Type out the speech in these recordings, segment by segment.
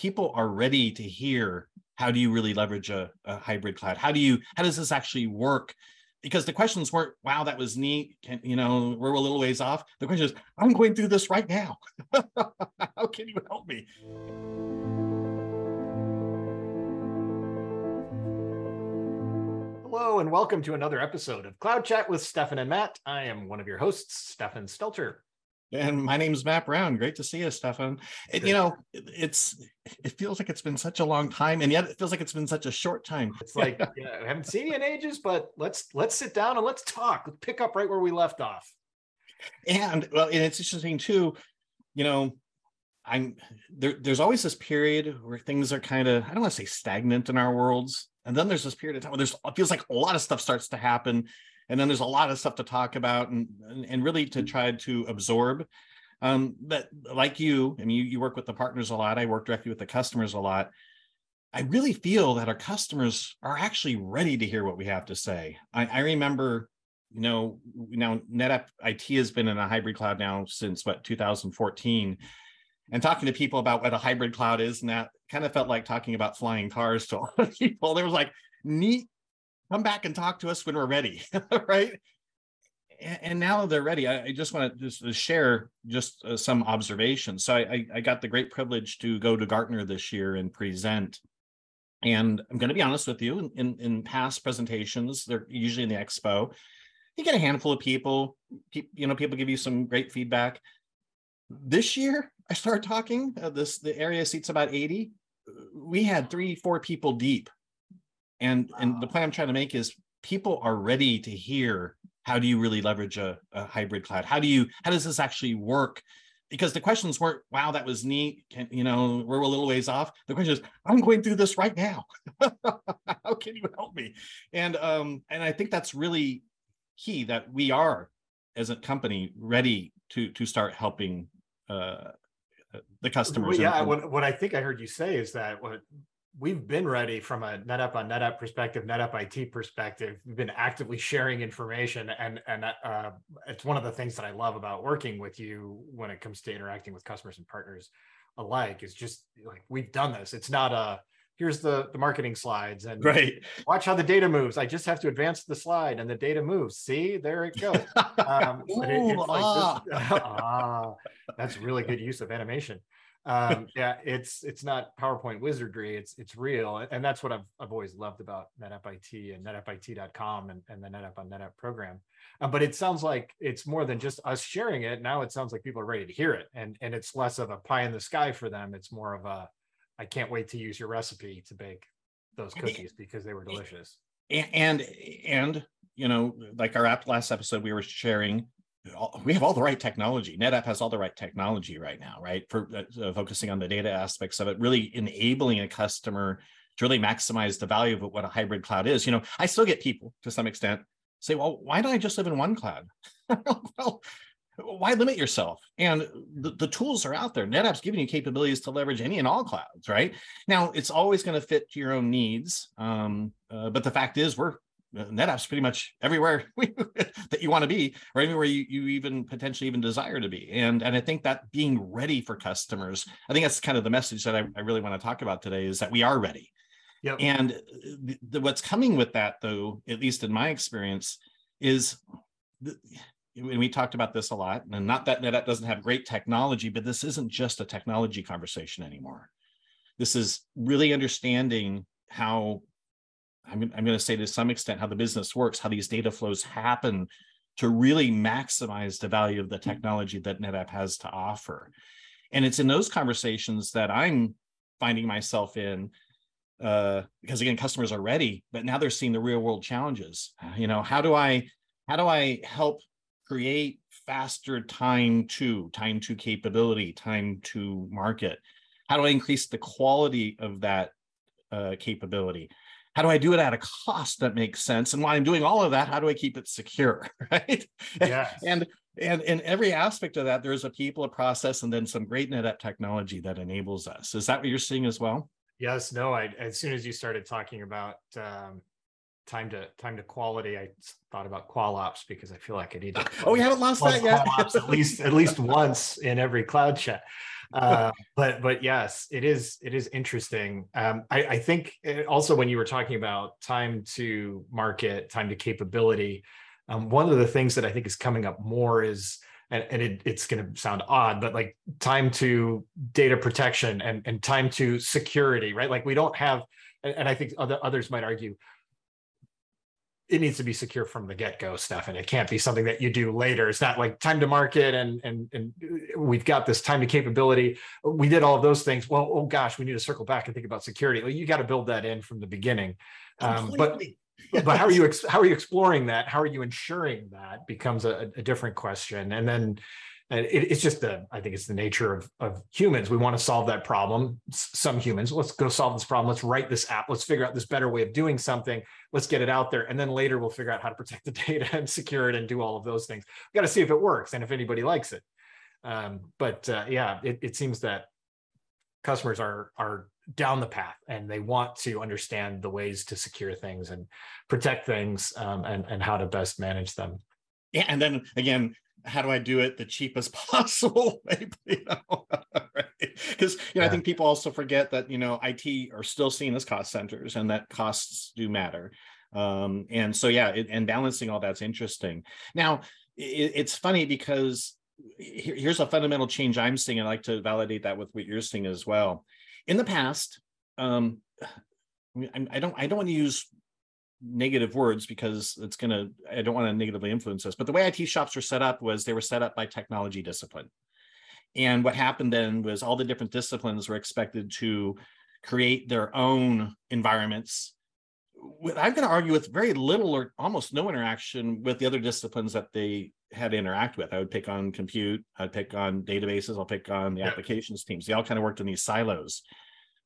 people are ready to hear how do you really leverage a, a hybrid cloud? How do you how does this actually work? Because the questions weren't, wow, that was neat. Can, you know, we're a little ways off. The question is, I'm going through this right now. how can you help me? Hello, and welcome to another episode of Cloud Chat with Stefan and Matt. I am one of your hosts, Stefan Stelter. And my name is Matt Brown. Great to see you, Stefan. You know, it's it feels like it's been such a long time, and yet it feels like it's been such a short time. It's like yeah, I haven't seen you in ages, but let's let's sit down and let's talk. Let's pick up right where we left off. And well, and it's interesting too. You know, I'm there. There's always this period where things are kind of I don't want to say stagnant in our worlds, and then there's this period of time where there's it feels like a lot of stuff starts to happen and then there's a lot of stuff to talk about and and really to try to absorb um, but like you I mean you, you work with the partners a lot. I work directly with the customers a lot. I really feel that our customers are actually ready to hear what we have to say. I, I remember you know now netapp it has been in a hybrid cloud now since what 2014 and talking to people about what a hybrid cloud is and that kind of felt like talking about flying cars to a lot of people. There was like neat come back and talk to us when we're ready right? And now they're ready i, just want to just share just uh, some observations. So I, I got the great privilege to go to gartner this year and present. And i'm going to be honest with you in, in, in past presentations they're usually in the expo. You get a handful of people you know people give you some great feedback. This year i started talking uh, this the area seats about 80 we had three four people deep and and the point i'm trying to make is people are ready to hear how do you really leverage a, a hybrid cloud? How do you how does this actually work? Because the questions weren't wow that was neat. Can you know we're a little ways off. The question is i'm going through this right now. How can you help me? And um and i think that's really key that we are as a company ready to to start helping uh the customers well, yeah and, and, what, what i think i heard you say is that what we've been ready from a NetApp on NetApp perspective, NetApp IT perspective. We've been actively sharing information, and and uh, it's one of the things that I love about working with you when it comes to interacting with customers and partners alike. Is just like we've done this. It's not a here's the the marketing slides and right watch how the data moves i just have to advance the slide and the data moves see there it goes um, Ooh, it, like ah. This, ah, that's really good use of animation um, yeah, it's it's not PowerPoint wizardry. It's it's real, and that's what I've I've always loved about NetApp IT and NetAppIT.com and, and the NetApp on NetApp program. Uh, but it sounds like it's more than just us sharing it. Now it sounds like people are ready to hear it, and and it's less of a pie in the sky for them. It's more of a I can't wait to use your recipe to bake those cookies because they were delicious. And and you know, like our app last episode, we were sharing we have all the right technology. NetApp has all the right technology right now, right? For uh, focusing on the data aspects of it, really enabling a customer to really maximize the value of what a hybrid cloud is. You know, I still get people to some extent say, well, why don't I just live in one cloud? well, why limit yourself? And the, the tools are out there. NetApp's giving you capabilities to leverage any and all clouds, right? Now, it's always going to fit to your own needs. Um, uh, but the fact is, we're NetApp's pretty much everywhere that you want to be, or anywhere you, you even potentially even desire to be. And and I think that being ready for customers, I think that's kind of the message that I, I really want to talk about today is that we are ready. Yep. And the, the, what's coming with that, though, at least in my experience, is the, and we talked about this a lot, and not that NetApp doesn't have great technology, but this isn't just a technology conversation anymore. This is really understanding how I'm, I'm going to say to some extent how the business works, how these data flows happen to really maximize the value of the technology that NetApp has to offer. And it's in those conversations that I'm finding myself in uh, because again, customers are ready, but now they're seeing the real world challenges. You know, how do I how do I help create faster time to time to capability, time to market? How do I increase the quality of that uh, capability? How do I do it at a cost that makes sense? And while I'm doing all of that, how do I keep it secure? Right. Yes. and and in every aspect of that, there's a people, a process, and then some great NetApp technology that enables us. Is that what you're seeing as well? Yes. No. I as soon as you started talking about um, time to time to quality, I thought about qual ops because I feel like I need to. Oh, we haven't lost that yet. at least at least once in every cloud chat. Uh, but but yes, it is it is interesting. Um, I, I think also when you were talking about time to market, time to capability, um, one of the things that I think is coming up more is and, and it, it's going to sound odd, but like time to data protection and, and time to security, right? Like we don't have, and, and I think other, others might argue, it needs to be secure from the get-go stuff and it can't be something that you do later. It's not like time to market and and and we've got this time to capability. We did all of those things. Well oh gosh we need to circle back and think about security. Well, you got to build that in from the beginning. Um, but but how are you how are you exploring that? How are you ensuring that becomes a, a different question. And then and it, it's just the i think it's the nature of, of humans. We want to solve that problem some humans. Let's go solve this problem. Let's write this app. Let's figure out this better way of doing something. Let's get it out there. And then later we'll figure out how to protect the data and secure it and do all of those things. We got to see if it works and if anybody likes it. Um, but uh, yeah it, it seems that customers are are down the path and they want to understand the ways to secure things and protect things um, and, and how to best manage them. Yeah. And then again, how do I do it the cheapest possible way? you know, Because you know, yeah. I think people also forget that you know IT are still seen as cost centers, and that costs do matter. Um, and so yeah, it, and balancing all that's interesting. Now, it, it's funny because here's a fundamental change I'm seeing. I'd like to validate that with what you're seeing as well in the past, um, I don't I don't want to use negative words because it's going to I don't want to negatively influence us. But the way IT shops were set up was they were set up by technology discipline. And what happened then was all the different disciplines were expected to create their own environments. I'm going to argue with very little or almost no interaction with the other disciplines that they had to interact with. I would pick on compute, I'd pick on databases, I'll pick on the yeah. applications teams. They all kind of worked in these silos.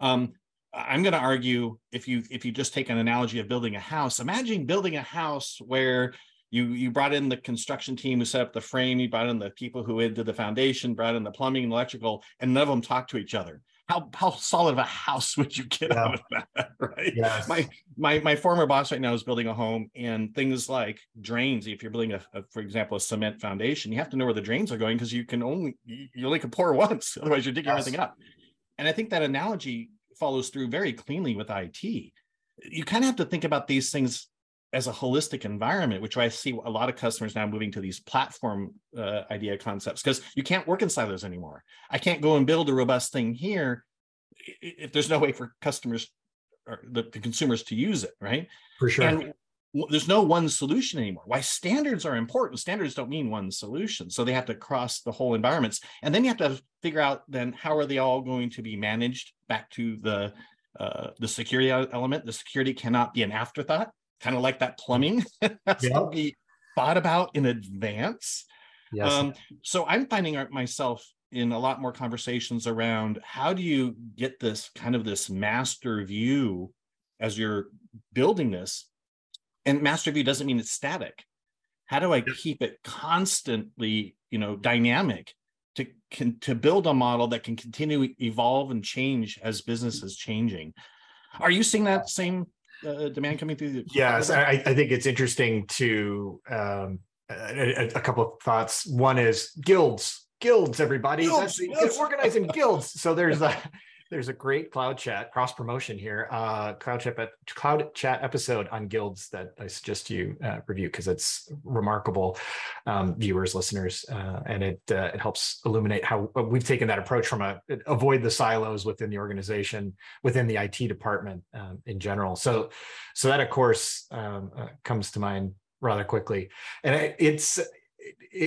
Um, I'm going to argue if you if you just take an analogy of building a house, imagine building a house where you you brought in the construction team who set up the frame, you brought in the people who did the foundation, brought in the plumbing and electrical, and none of them talked to each other how how solid of a house would you get yeah. out of that right yes. my my my former boss right now is building a home and things like drains if you're building a, a for example a cement foundation you have to know where the drains are going because you can only you only can pour once otherwise you're digging yes. everything up and i think that analogy follows through very cleanly with it you kind of have to think about these things as a holistic environment, which I see a lot of customers now moving to these platform uh, idea concepts because you can't work in silos anymore. I can't go and build a robust thing here if there's no way for customers or the, the consumers to use it, right? For sure. And there's no one solution anymore. Why standards are important. Standards don't mean one solution. So they have to cross the whole environments. And then you have to figure out then how are they all going to be managed back to the uh, the security element. The security cannot be an afterthought kind of like that plumbing has yep. to be thought about in advance. Yes. Um, so I'm finding myself in a lot more conversations around how do you get this kind of this master view as you're building this and master view doesn't mean it's static how do i keep it constantly you know dynamic to can, to build a model that can continue evolve and change as business is changing are you seeing that same uh, demand coming through? The- yes, I, I, think it's interesting to um, a, a, couple of thoughts. One is guilds, guilds, everybody. Guilds, organizing guilds. So there's a there's a great cloud chat cross promotion here uh cloud chat cloud chat episode on guilds that i suggest you uh, review because it's remarkable um, viewers listeners uh, and it uh, it helps illuminate how uh, we've taken that approach from a avoid the silos within the organization within the it department um, in general. So so that of course um, uh, comes to mind rather quickly. And it's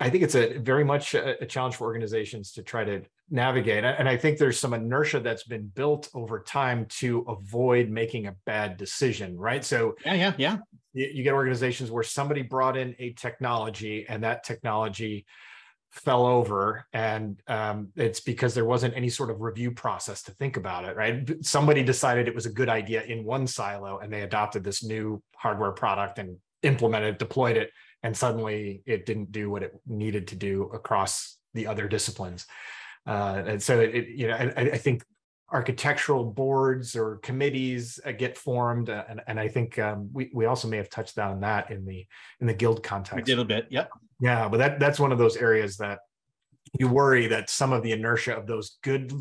I think it's a very much a, a, challenge for organizations to try to navigate. And I think there's some inertia that's been built over time to avoid making a bad decision, right? So yeah, yeah, yeah. You, get organizations where somebody brought in a technology and that technology fell over and um, it's because there wasn't any sort of review process to think about it right somebody decided it was a good idea in one silo and they adopted this new hardware product and implemented deployed it and suddenly it didn't do what it needed to do across the other disciplines uh, and so it, you know I, I, think architectural boards or committees uh, get formed, uh, and, and I think um, we we also may have touched on that in the in the guild context. We did a bit, yep. Yeah, but that that's one of those areas that you worry that some of the inertia of those good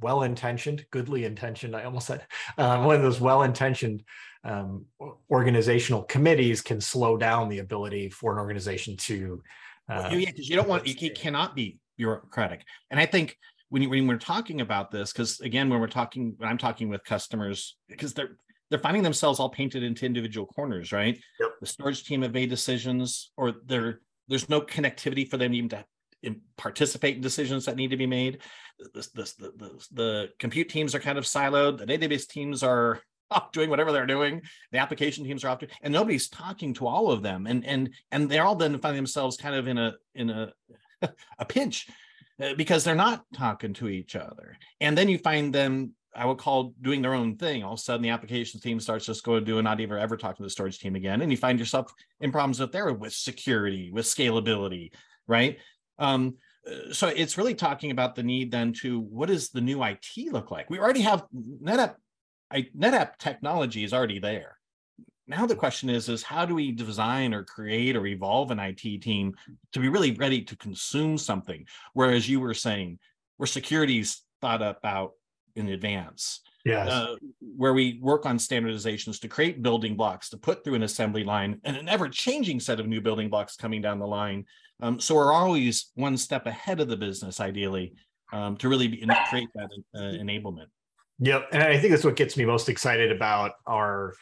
well-intentioned goodly intentioned i almost said um, one of those well-intentioned um, organizational committees can slow down the ability for an organization to uh, yeah because you don't want you cannot be bureaucratic and i think when, you, when we're talking about this because again when we're talking when i'm talking with customers because they're they're finding themselves all painted into individual corners right yep. the storage team have made decisions or they're there's no connectivity for them even to participate in decisions that need to be made. The, the, the, the, compute teams are kind of siloed. The database teams are off doing whatever they're doing. The application teams are off doing, and nobody's talking to all of them. And and and they're all then finding themselves kind of in a in a a pinch uh, because they're not talking to each other. And then you find them I would call doing their own thing. All of a sudden, the applications team starts just going to do and not even ever talking to the storage team again, and you find yourself in problems with there with security, with scalability, right? Um, uh, so it's really talking about the need then to what does the new IT look like? We already have NetApp, I, NetApp technology is already there. Now the question is, is how do we design or create or evolve an IT team to be really ready to consume something? Whereas you were saying, where security's thought about in advance. Yes. Uh, where we work on standardizations to create building blocks to put through an assembly line and an ever changing set of new building blocks coming down the line um, so we're always one step ahead of the business, ideally, um, to really be, create that uh, enablement. Yep, and I think that's what gets me most excited about our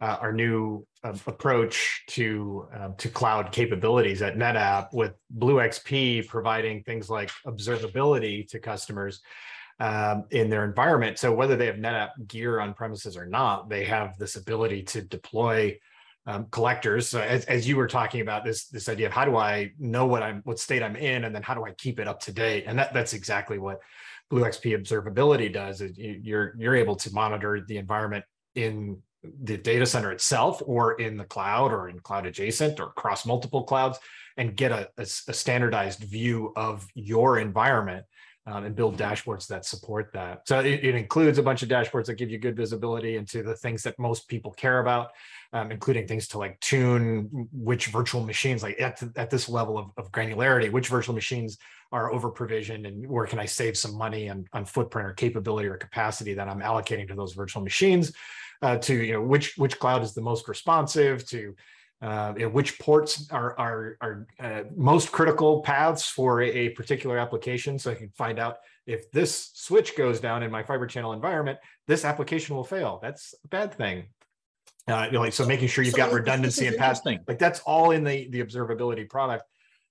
uh, our new uh, approach to um, to cloud capabilities at NetApp with BlueXP providing things like observability to customers um, in their environment. So whether they have NetApp gear on premises or not, they have this ability to deploy um, collectors. So as, as you were talking about this this idea of how do I know what I'm what state I'm in, and then how do I keep it up to date? And that that's exactly what BlueXP observability does. You're you're able to monitor the environment in the data center itself, or in the cloud, or in cloud adjacent, or across multiple clouds, and get a, a, a standardized view of your environment. Um, and build dashboards that support that. So it, it, includes a bunch of dashboards that give you good visibility into the things that most people care about um, including things to like tune which virtual machines, like at, at this level of, of granularity, which virtual machines are over provisioned and where can I save some money on, on footprint or capability or capacity that I'm allocating to those virtual machines uh, to, you know, which, which cloud is the most responsive to, uh, which ports are are, are uh, most critical paths for a, a, particular application. So I can find out if this switch goes down in my fiber channel environment, this application will fail. That's a bad thing. Uh, you know, like so, making sure you've so got redundancy and paths. Like that's all in the the observability product,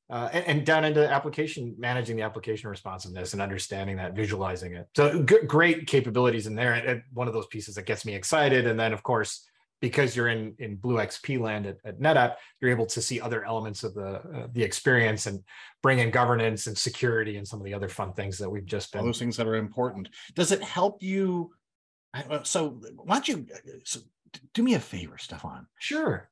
uh, and, and, down into application managing the application responsiveness and understanding that, visualizing it. So great capabilities in there. And one of those pieces that gets me excited. And then of course, because you're in in Blue XP land at, at NetApp, you're able to see other elements of the uh, the experience and bring in governance and security and some of the other fun things that we've just been. All those things that are important. Does it help you? So why don't you? So do me a favor, Stefan. Sure.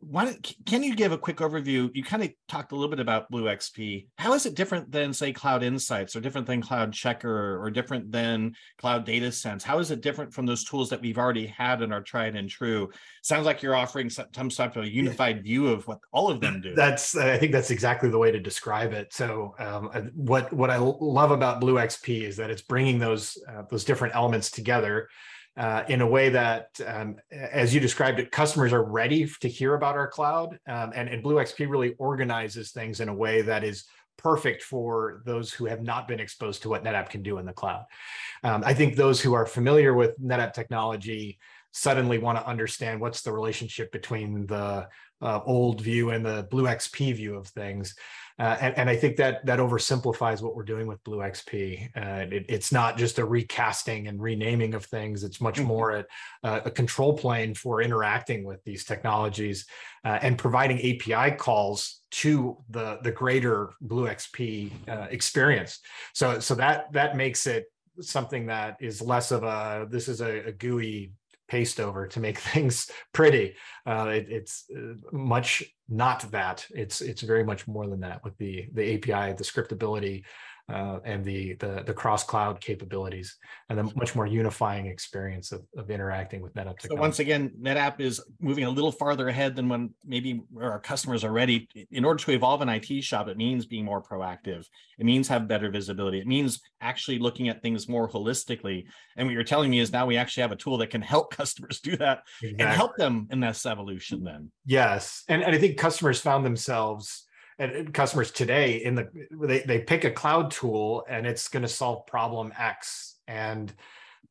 Why can you give a quick overview? You kind of talked a little bit about Blue XP. How is it different than, say, Cloud Insights, or different than Cloud Checker or different than Cloud Data Sense? How is it different from those tools that we've already had and are tried and true? Sounds like you're offering some type of a unified view of what all of them do. That's I think that's exactly the way to describe it. So um, what what I love about Blue XP is that it's bringing those uh, those different elements together uh, in a way that, um, as you described it, customers are ready to hear about our cloud. Um, and, and BlueXP really organizes things in a way that is perfect for those who have not been exposed to what NetApp can do in the cloud. Um, I think those who are familiar with NetApp technology suddenly want to understand what's the relationship between the uh, old view and the blue XP view of things. Uh, and, and, I think that that oversimplifies what we're doing with BlueXP. Uh, it, it's not just a recasting and renaming of things. It's much mm-hmm. more a, a, control plane for interacting with these technologies uh, and providing API calls to the the greater BlueXP uh, experience. So so that that makes it something that is less of a this is a, a GUI paste over to make things pretty. Uh, it, it's uh, much not that. It's it's very much more than that with the the API, the scriptability, uh, and the, the the cross cloud capabilities and the much more unifying experience of, of interacting with NetApp. So once again, NetApp is moving a little farther ahead than when maybe our customers are ready. In order to evolve an IT shop, it means being more proactive. It means have better visibility. It means actually looking at things more holistically. And what you're telling me is now we actually have a tool that can help customers do that exactly. and help them in this evolution. Then yes, and, and I think customers found themselves and customers today in the they, they pick a cloud tool and it's going to solve problem x. And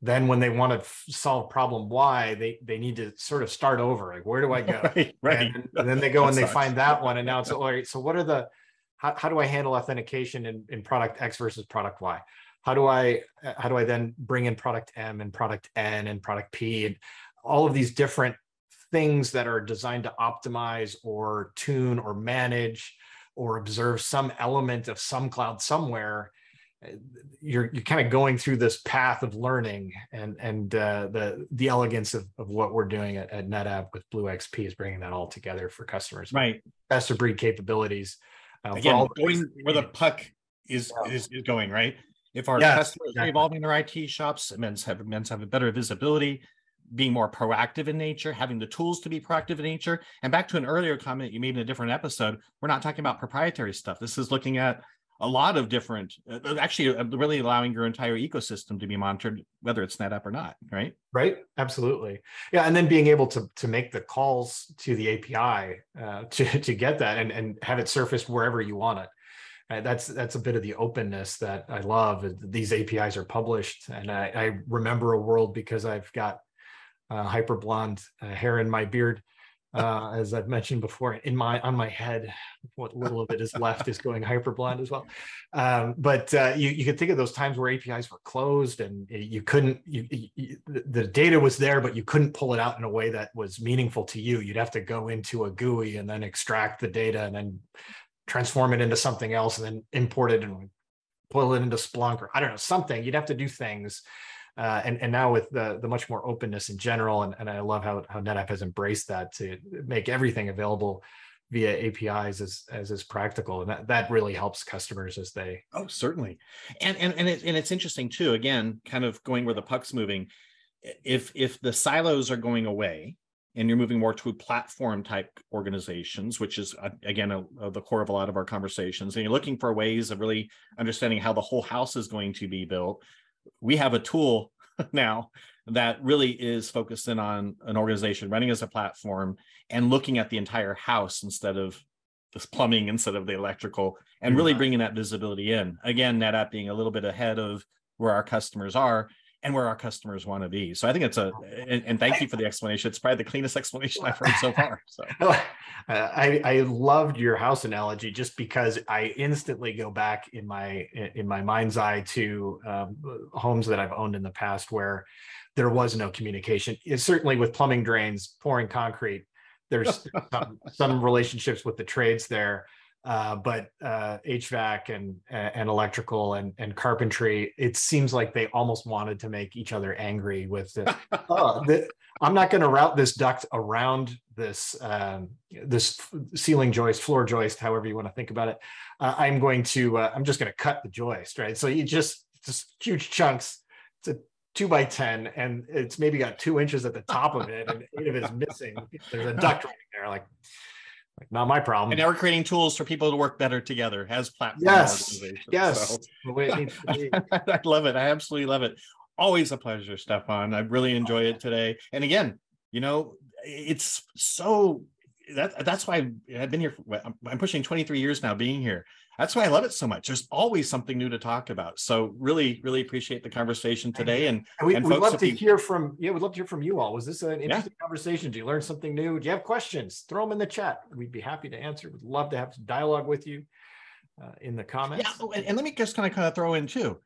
then when they want to f- solve problem y they they need to sort of start over like where do i go? Right, right. And, and, then they go and they find that one and now it's all right so what are the how, how do i handle authentication in, in product x versus product y? How do i uh, how do i then bring in product m and product n and product p and all of these different things that are designed to optimize or tune or manage or observe some element of some cloud somewhere uh, you're you're kind of going through this path of learning and and uh, the the elegance of, of what we're doing at, at NetApp with Blue XP is bringing that all together for customers. Right, best of breed capabilities. Uh, Again, going where the puck is, yeah. is, is going. Right, if our yes, customers exactly. are evolving their IT shops, it means have means have a better visibility, being more proactive in nature, having the tools to be proactive in nature. And back to an earlier comment you made in a different episode, we're not talking about proprietary stuff. This is looking at a lot of different, uh, uh actually, uh, really allowing your entire ecosystem to be monitored, whether it's NetApp or not, right? Right, absolutely, yeah. And then being able to to make the calls to the API uh, to to get that and and have it surfaced wherever you want it. Uh, that's that's a bit of the openness that I love. These APIs are published, and I, I remember a world because I've got uh, hyper blonde uh, hair in my beard. Uh, as I've mentioned before, in my on my head, what little of it is left is going hyper blonde as well. Um, but uh, you you could think of those times where APIs were closed and you couldn't you, you, the data was there, but you couldn't pull it out in a way that was meaningful to you. You'd have to go into a GUI and then extract the data and then transform it into something else and then import it and pull it into Splunk or I don't know something. You'd have to do things uh, and, and now with the, the much more openness in general, and, and I love how, how NetApp has embraced that to make everything available via APIs as, as is practical. And that, that really helps customers as they. Oh, certainly. And, and, and, it, and it's interesting too, again, kind of going where the puck's moving. If, if the silos are going away, and you're moving more to platform type organizations, which is uh, again a, a, the core of a lot of our conversations. And you're looking for ways of really understanding how the whole house is going to be built we have a tool now that really is focused in on an organization running as a platform and looking at the entire house instead of this plumbing instead of the electrical and really bringing that visibility in. Again NetApp being a little bit ahead of where our customers are and where our customers want to be. So I think it's a and, and, thank you for the explanation. It's probably the cleanest explanation I've heard so far. So I I loved your house analogy just because I instantly go back in my in my mind's eye to um, homes that I've owned in the past where there was no communication. It's certainly with plumbing drains, pouring concrete. There's some, some relationships with the trades there uh, but uh, HVAC and and electrical and and carpentry, it seems like they almost wanted to make each other angry with the, oh, the, I'm not going to route this duct around this um, this ceiling joist, floor joist, however you want to think about it. Uh, I'm going to uh, I'm just going to cut the joist, right? So you just just huge chunks. It's a two by ten, and it's maybe got two inches at the top of it, and eight of it is missing. There's a duct right there, like like, not my problem. And now we're creating tools for people to work better together as platform yes. Yes. So. I love it. I absolutely love it. Always a pleasure, Stefan. I really enjoy it today. And again, you know, it's so that that's why I've been here. I'm pushing 23 years now being here that's why I love it so much. There's always something new to talk about. So really, really appreciate the conversation today. And, and we, would love to you... hear from yeah, we'd love to hear from you all. Was this an interesting yeah. conversation? Do you learn something new? Do you have questions? Throw them in the chat. We'd be happy to answer. We'd love to have some dialogue with you uh, in the comments. Yeah, oh, and, and let me just kind of kind of throw in too.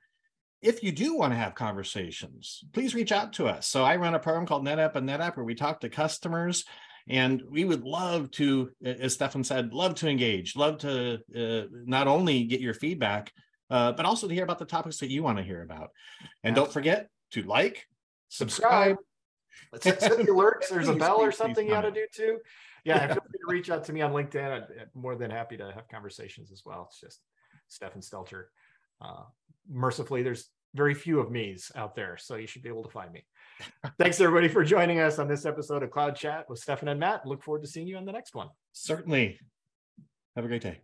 If you do want to have conversations, please reach out to us. So I run a program called NetApp on NetApp where we talk to customers and we would love to, as Stefan said, love to engage, love to uh, not only get your feedback, uh, but also to hear about the topics that you want to hear about. And don't forget to like, subscribe. Let's set the alerts. There's a bell or something you got to do too. Yeah, feel free to reach out to me on LinkedIn. I'm more than happy to have conversations as well. It's just Stefan Stelter Uh, mercifully, there's very few of me's out there, so you should be able to find me. Thanks everybody for joining us on this episode of Cloud Chat with Stefan and Matt. Look forward to seeing you on the next one. Certainly. Have a great day.